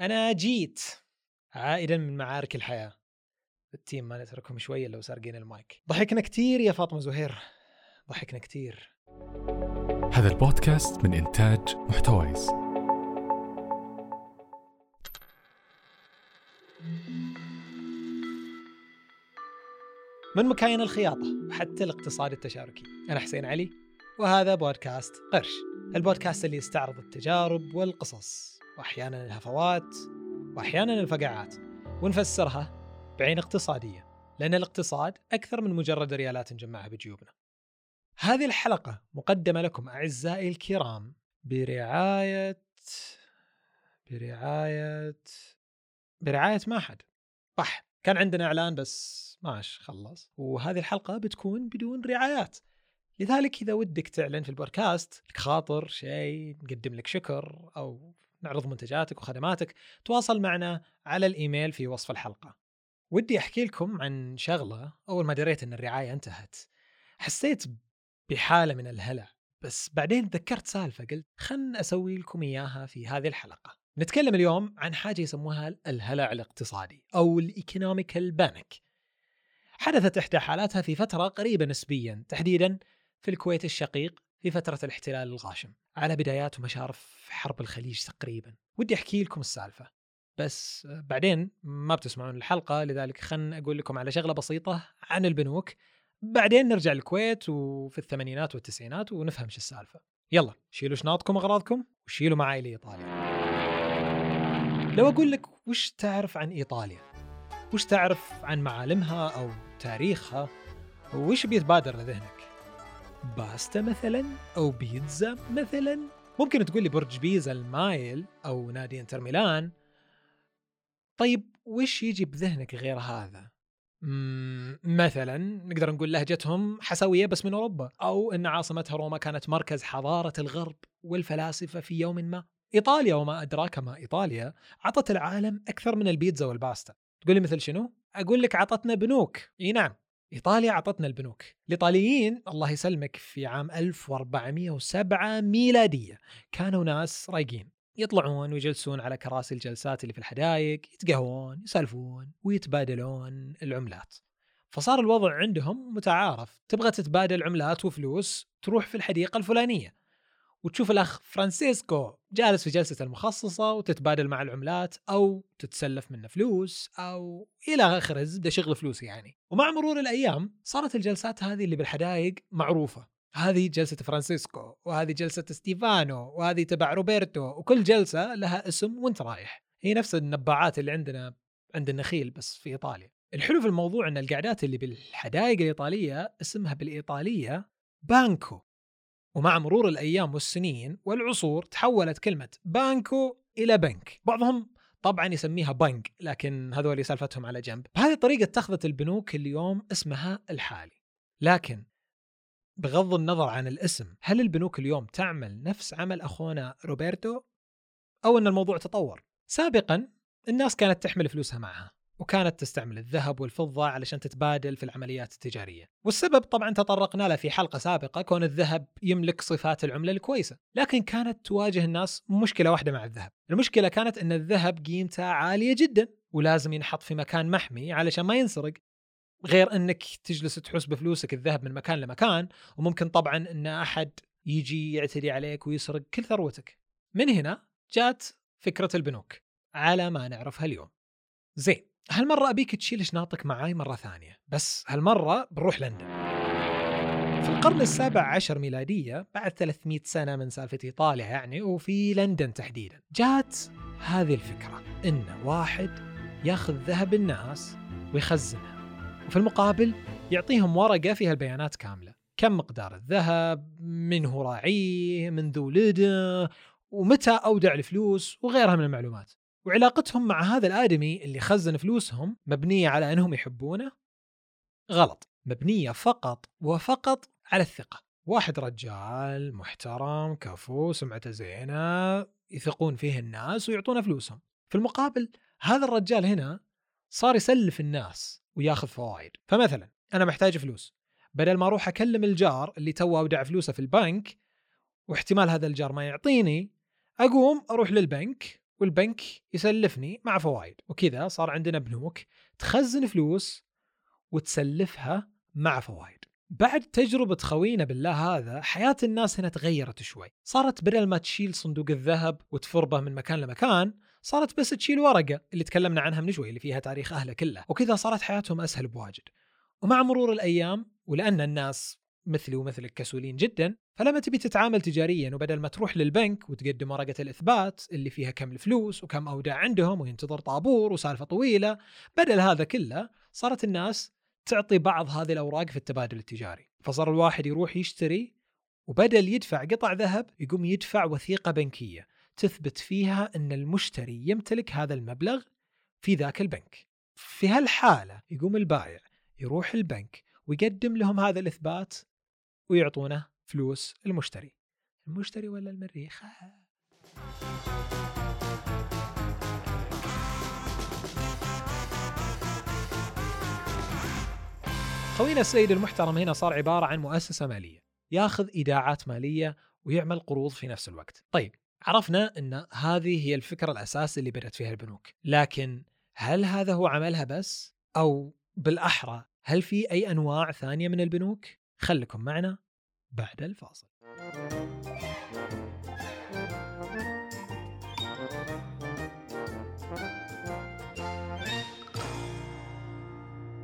أنا جيت عائدا من معارك الحياة. ال team ما نتركهم شوية لو سارقين المايك. ضحكنا كتير يا فاطمة زهير. ضحكنا كتير. هذا البودكاست من إنتاج محتويس. من مكاين الخياطة حتى الاقتصاد التشاركي. أنا حسين علي وهذا بودكاست قرش البودكاست اللي يستعرض التجارب والقصص. وأحيانا الهفوات وأحيانا الفقاعات ونفسرها بعين اقتصادية لأن الاقتصاد أكثر من مجرد ريالات نجمعها بجيوبنا. هذه الحلقة مقدمة لكم أعزائي الكرام برعاية برعاية برعاية ما حد. صح كان عندنا إعلان بس ماش خلص. وهذه الحلقة بتكون بدون رعايات. لذلك إذا ودك تعلن في البودكاست لك خاطر شيء نقدم لك شكر أو نعرض منتجاتك وخدماتك. تواصل معنا على الإيميل في وصف الحلقة. ودي أحكي لكم عن شغلة أول ما دريت أن الرعاية انتهت. حسيت بحالة من الهلع بس بعدين تذكرت سالفة قلت خل أسوي لكم إياها في هذه الحلقة. نتكلم اليوم عن حاجة يسموها الهلع الاقتصادي أو ال economical panic حدثت إحدى حالاتها في فترة قريبة نسبيا تحديدا في الكويت الشقيق في فترة الاحتلال الغاشم على بدايات ومشارف حرب الخليج تقريبا. ودي أحكي لكم السالفة. بس بعدين ما بتسمعون الحلقة لذلك خلنا أقول لكم على شغلة بسيطة عن البنوك. بعدين نرجع الكويت وفي الثمانينات والتسعينات ونفهم شو السالفة. يلا شيلوا شنطكم وأغراضكم وشيلوا معاي لإيطاليا. لو أقول لك وش تعرف عن إيطاليا؟ وش تعرف عن معالمها أو تاريخها؟ وش بيتبادر لذهنك؟ باستا مثلا أو بيتزا مثلا. ممكن تقول لي برج بيزا المائل أو نادي انتر ميلان. طيب وش يجي بذهنك غير هذا؟ مثلا نقدر نقول لهجتهم حسوية بس من أوروبا أو إن عاصمتها روما كانت مركز حضارة الغرب والفلاسفة في يوم ما. إيطاليا وما أدراك ما إيطاليا عطت العالم أكثر من البيتزا والباستا. تقول لي مثل شنو؟ أقول لك عطتنا بنوك. إي نعم. إيطاليا عطتنا البنوك. الإيطاليين الله يسلمك في عام 1407 ميلادية. كانوا ناس رايقين. يطلعون ويجلسون على كراسي الجلسات اللي في الحدائق يتقهون يسالفون ويتبادلون العملات. فصار الوضع عندهم متعارف. تبغى تتبادل عملات وفلوس تروح في الحديقة الفلانية. وتشوف الأخ فرانسيسكو جالس في جلسة المخصصة وتتبادل مع العملات أو تتسلف منه فلوس أو إلى آخره زبدة شغل فلوس يعني. ومع مرور الأيام صارت الجلسات هذه اللي بالحدائق معروفة. هذه جلسة فرانسيسكو وهذه جلسة ستيفانو وهذه تبع روبرتو وكل جلسة لها اسم وانت رايح. هي نفس النباعات اللي عندنا عند النخيل بس في إيطاليا. الحلو في الموضوع أن القعدات اللي بالحدائق الإيطالية اسمها بالإيطالية banco. ومع مرور الأيام والسنين والعصور تحولت كلمة banco إلى بنك. بعضهم طبعا يسميها بنك لكن هذول سالفتهم على جنب. بهذه الطريقة اتخذت البنوك اليوم اسمها الحالي. لكن بغض النظر عن الاسم هل البنوك اليوم تعمل نفس عمل أخونا روبرتو؟ أو إن الموضوع تطور؟ سابقا الناس كانت تحمل فلوسها معها. وكانت تستعمل الذهب والفضة علشان تتبادل في العمليات التجارية. والسبب طبعا تطرقنا له في حلقة سابقة كون الذهب يملك صفات العملة الكويسة. لكن كانت تواجه الناس مشكلة واحدة مع الذهب. المشكلة كانت أن الذهب قيمته عالية جدا ولازم ينحط في مكان محمي علشان ما ينسرق. غير إنك تجلس تحوس بفلوسك الذهب من مكان لمكان وممكن طبعا إن أحد يجي يعتدي عليك ويسرق كل ثروتك. من هنا جات فكرة البنوك على ما نعرفها اليوم. زين. هالمرة أبيك تشيل شناطك معاي مرة ثانية بس هالمرة بنروح لندن. في القرن السابع عشر ميلادية بعد 300 سنة من سالفة إيطاليا يعني وفي لندن تحديدا. جات هذه الفكرة إن واحد ياخذ ذهب الناس ويخزنها وفي المقابل يعطيهم ورقة فيها البيانات كاملة. كم مقدار الذهب من هو راعيه من ذو ولده ومتى أودع الفلوس وغيرها من المعلومات. وعلاقتهم مع هذا الآدمي اللي خزن فلوسهم مبنية على أنهم يحبونه؟ غلط. مبنية فقط وفقط على الثقة. واحد رجال محترم كفو سمعته زينة يثقون فيه الناس ويعطونه فلوسهم. في المقابل هذا الرجال هنا صار يسلف الناس وياخذ فوائد فمثلا أنا محتاج فلوس. بدل ما أروح أكلم الجار اللي تو أودع فلوسه في البنك واحتمال هذا الجار ما يعطيني أقوم أروح للبنك والبنك يسلفني مع فوائد وكذا صار عندنا بنوك تخزن فلوس وتسلفها مع فوائد بعد تجربة خوينا بالله هذا حياة الناس هنا تغيرت شوي. صارت بدل ما تشيل صندوق الذهب وتفربه من مكان لمكان صارت بس تشيل ورقة اللي تكلمنا عنها من شوي اللي فيها تاريخ أهله كله. وكذا صارت حياتهم أسهل بواجد. ومع مرور الأيام ولأن الناس مثلي ومثلك كسولين جدا فلما تبي تتعامل تجاريا وبدل ما تروح للبنك وتقدم ورقة الإثبات اللي فيها كم الفلوس وكم أودع عندهم وينتظر طابور وسالفة طويلة بدل هذا كله صارت الناس تعطي بعض هذه الأوراق في التبادل التجاري. فصار الواحد يروح يشتري وبدل يدفع قطع ذهب يقوم يدفع وثيقة بنكية. تثبت فيها أن المشتري يمتلك هذا المبلغ في ذاك البنك. في هالحالة يقوم البائع يروح البنك ويقدم لهم هذا الإثبات ويعطونه فلوس المشتري المشتري ولا المريخ خوينا السيد المحترم هنا صار عبارة عن مؤسسة مالية ياخذ إيداعات مالية ويعمل قروض في نفس الوقت طيب عرفنا أن هذه هي الفكرة الأساس اللي بدأت فيها البنوك لكن هل هذا هو عملها بس؟ أو بالأحرى هل في أي أنواع ثانية من البنوك؟ خلكم معنا بعد الفاصل.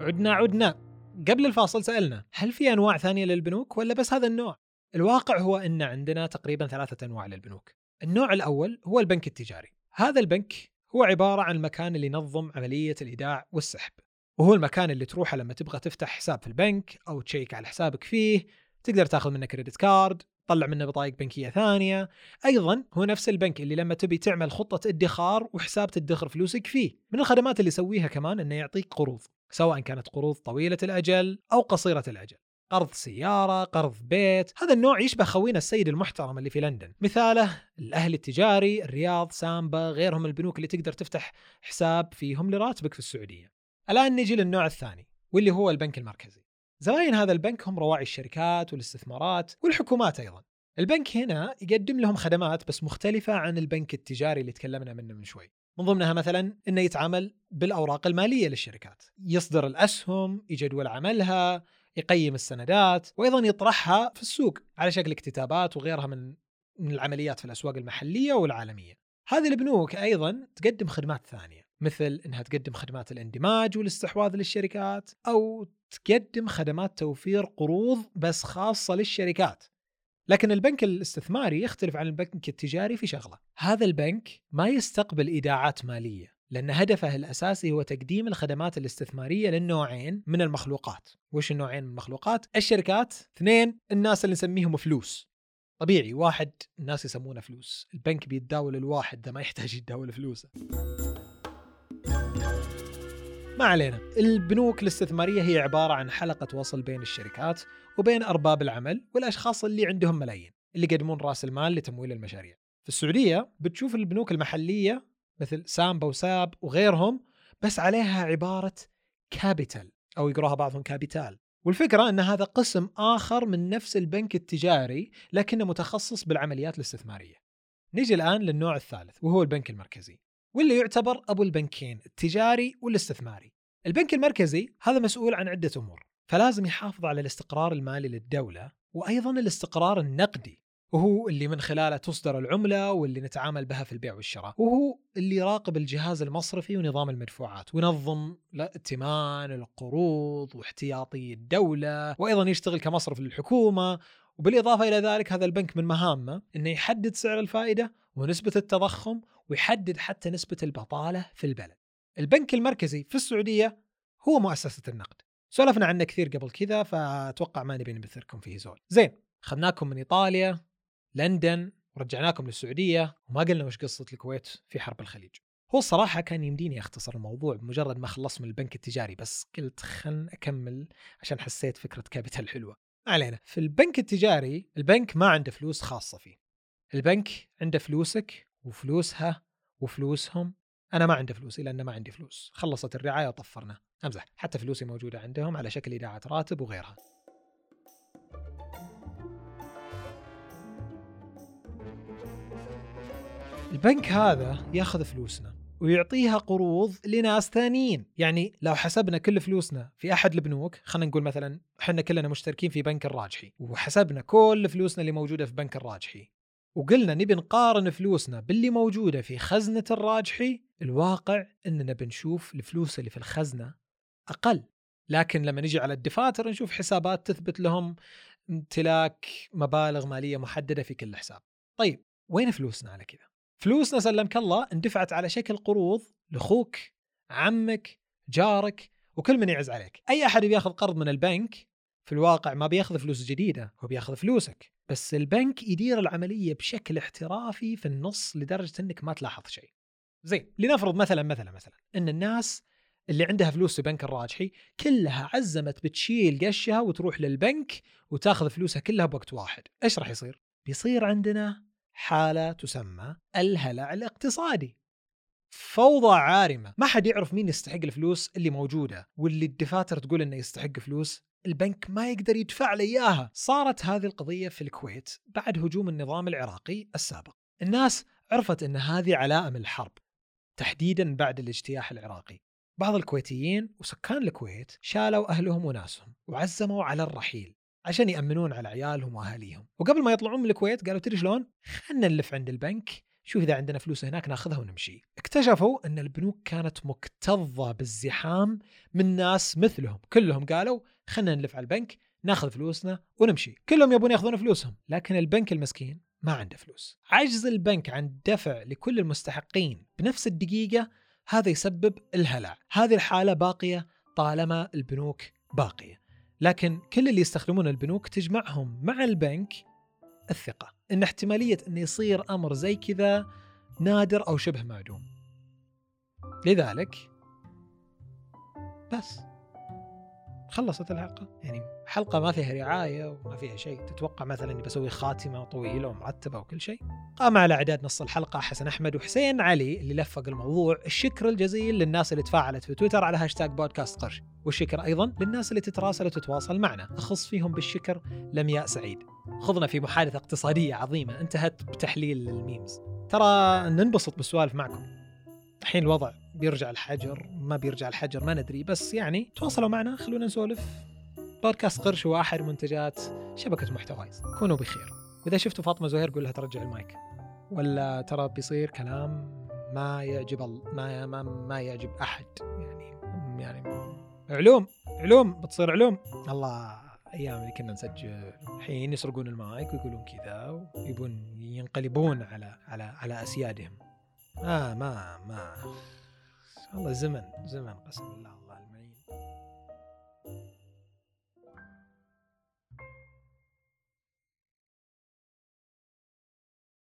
عدنا عدنا. قبل الفاصل سألنا هل في أنواع ثانية للبنوك ولا بس هذا النوع؟ الواقع هو أن عندنا تقريبا ثلاثة أنواع للبنوك. النوع الأول هو البنك التجاري. هذا البنك هو عبارة عن المكان اللي ينظم عملية الإيداع والسحب. وهو المكان اللي تروحه لما تبغى تفتح حساب في البنك أو تشيك على حسابك فيه. تقدر تاخذ منه كريدت كارد تطلع منه بطايق بنكية ثانية. أيضا هو نفس البنك اللي لما تبي تعمل خطة ادخار وحساب تدخر فلوسك فيه. من الخدمات اللي يسويها كمان إنه يعطيك قروض سواء كانت قروض طويلة الأجل أو قصيرة الأجل. قرض سيارة، قرض بيت، هذا النوع يشبه خوينا السيد المحترم اللي في لندن، مثاله الأهلي التجاري، الرياض، سامبا، غيرهم البنوك اللي تقدر تفتح حساب فيهم لراتبك في السعودية. الآن نجي للنوع الثاني واللي هو البنك المركزي. زباين هذا البنك هم رواعي الشركات والاستثمارات والحكومات أيضا. البنك هنا يقدم لهم خدمات بس مختلفة عن البنك التجاري اللي تكلمنا منه من شوي. من ضمنها مثلا إنه يتعامل بالأوراق المالية للشركات، يصدر الأسهم، يجدول عملها، يقيم السندات، وأيضا يطرحها في السوق على شكل اكتتابات وغيرها من من العمليات في الأسواق المحلية والعالمية. هذه البنوك أيضا تقدم خدمات ثانية مثل إنها تقدم خدمات الاندماج والاستحواذ للشركات أو تقدم خدمات توفير قروض بس خاصة للشركات. لكن البنك الاستثماري يختلف عن البنك التجاري في شغلة، هذا البنك ما يستقبل إيداعات مالية، لأن هدفه الأساسي هو تقديم الخدمات الاستثمارية للنوعين من المخلوقات، وش النوعين من المخلوقات؟ الشركات، اثنين الناس اللي نسميهم فلوس. طبيعي واحد الناس يسمونه فلوس، البنك بيتداول الواحد ده ما يحتاج يتداول فلوسه. ما علينا. البنوك الاستثمارية هي عبارة عن حلقة وصل بين الشركات وبين أرباب العمل والأشخاص اللي عندهم ملايين اللي يقدمون رأس المال لتمويل المشاريع. في السعودية بتشوف البنوك المحلية مثل سامبا وساب وغيرهم بس عليها عبارة كابيتال أو يقراها بعضهم كابيتال والفكرة أن هذا قسم آخر من نفس البنك التجاري لكنه متخصص بالعمليات الاستثمارية. نيجي الآن للنوع الثالث وهو البنك المركزي. واللي يعتبر أبو البنكين التجاري والاستثماري. البنك المركزي هذا مسؤول عن عدة أمور، فلازم يحافظ على الاستقرار المالي للدولة وأيضا الاستقرار النقدي. وهو اللي من خلاله تصدر العملة واللي نتعامل بها في البيع والشراء، وهو اللي يراقب الجهاز المصرفي ونظام المدفوعات، وينظم ائتمان القروض واحتياطي الدولة، وأيضا يشتغل كمصرف للحكومة، وبالإضافة إلى ذلك هذا البنك من مهامه إنه يحدد سعر الفائدة ونسبة التضخم ويحدد حتى نسبة البطالة في البلد. البنك المركزي في السعودية هو مؤسسة النقد. سولفنا عنه كثير قبل كذا فأتوقع ما نبي نبثركم فيه زول. زين خذناكم من إيطاليا لندن ورجعناكم للسعودية وما قلنا وش قصة الكويت في حرب الخليج. هو الصراحة كان يمديني أختصر الموضوع بمجرد ما خلصت من البنك التجاري بس قلت خل أكمل عشان حسيت فكرة كابيتال حلوة. علينا. في البنك التجاري البنك ما عنده فلوس خاصة فيه. البنك عنده فلوسك وفلوسها وفلوسهم. أنا ما عندي فلوسي لأن ما عندي فلوس. خلصت الرعاية وطفرنا. أمزح. حتى فلوسي موجودة عندهم على شكل ايداعه راتب وغيرها. البنك هذا ياخذ فلوسنا ويعطيها قروض لناس ثانيين. يعني لو حسبنا كل فلوسنا في أحد البنوك خلينا نقول مثلا إحنا كلنا مشتركين في بنك الراجحي وحسبنا كل فلوسنا اللي موجودة في بنك الراجحي وقلنا نبي نقارن فلوسنا باللي موجودة في خزنة الراجحي. الواقع إننا بنشوف الفلوس اللي في الخزنة أقل. لكن لما نجي على الدفاتر نشوف حسابات تثبت لهم امتلاك مبالغ مالية محددة في كل حساب. طيب وين فلوسنا على كذا؟ فلوسنا سلمك الله اندفعت على شكل قروض لأخوك عمك جارك وكل من يعز عليك. أي أحد بياخذ قرض من البنك في الواقع ما بياخذ فلوس جديدة هو بياخذ فلوسك. بس البنك يدير العملية بشكل احترافي في النص لدرجة إنك ما تلاحظ شيء. زين لنفرض مثلا مثلا مثلا إن الناس اللي عندها فلوس في بنك الراجحي كلها عزمت بتشيل قشها وتروح للبنك وتاخذ فلوسها كلها بوقت واحد. إيش راح يصير؟ بيصير عندنا حالة تسمى الهلع الاقتصادي. فوضى عارمة. ما حد يعرف مين يستحق الفلوس اللي موجودة واللي الدفاتر تقول إنه يستحق فلوس البنك ما يقدر يدفع لي إياها. صارت هذه القضية في الكويت بعد هجوم النظام العراقي السابق. الناس عرفت إن هذه علائم الحرب تحديدا بعد الاجتياح العراقي. بعض الكويتيين وسكان الكويت شالوا أهلهم وناسهم وعزموا على الرحيل عشان يأمنون على عيالهم وأهاليهم. وقبل ما يطلعون من الكويت قالوا تدري شلون؟ خلنا نلف عند البنك شوف إذا عندنا فلوس هناك ناخذها ونمشي. اكتشفوا أن البنوك كانت مكتظة بالزحام من ناس مثلهم. كلهم قالوا خلنا نلف على البنك ناخذ فلوسنا ونمشي. كلهم يبون ياخذون فلوسهم لكن البنك المسكين ما عنده فلوس. عجز البنك عن الدفع لكل المستحقين بنفس الدقيقة هذا يسبب الهلع. هذه الحالة باقية طالما البنوك باقية. لكن كل اللي يستخدمون البنوك تجمعهم مع البنك الثقة. إن احتمالية أن يصير أمر زي كذا نادر أو شبه معدوم. لذلك بس. خلصت الحلقة. يعني حلقة ما فيها رعاية وما فيها شيء. تتوقع مثلا إني بسوي خاتمة طويلة ومرتبة وكل شيء. قام على إعداد نص الحلقة حسن أحمد وحسين علي اللي لفق الموضوع. الشكر الجزيل للناس اللي تفاعلت في تويتر على هاشتاج بودكاست قرش. والشكر أيضا للناس اللي تتراسل وتتواصل معنا. أخص فيهم بالشكر لمياء سعيد. خضنا في محادثة اقتصادية عظيمة انتهت بتحليل ال memes. ترى ننبسط بالسوالف معكم. الحين الوضع بيرجع الحجر ما بيرجع الحجر ما ندري بس يعني تواصلوا معنا خلونا نسولف. بودكاست قرش هو احد منتجات شبكة محتوايز كونوا بخير. وإذا شفتوا فاطمة زهير قول لها ترجع المايك. ولا ترى بيصير كلام ما يعجب. ما ما ما يعجب أحد. يعني يعني علوم علوم بتصير علوم. الله. أيام اللي كنا نسجل الحين يسرقون المايك ويقولون كذا ويبون ينقلبون على على على أسيادهم. ما ما ما. والله زمن زمن قسم بالله.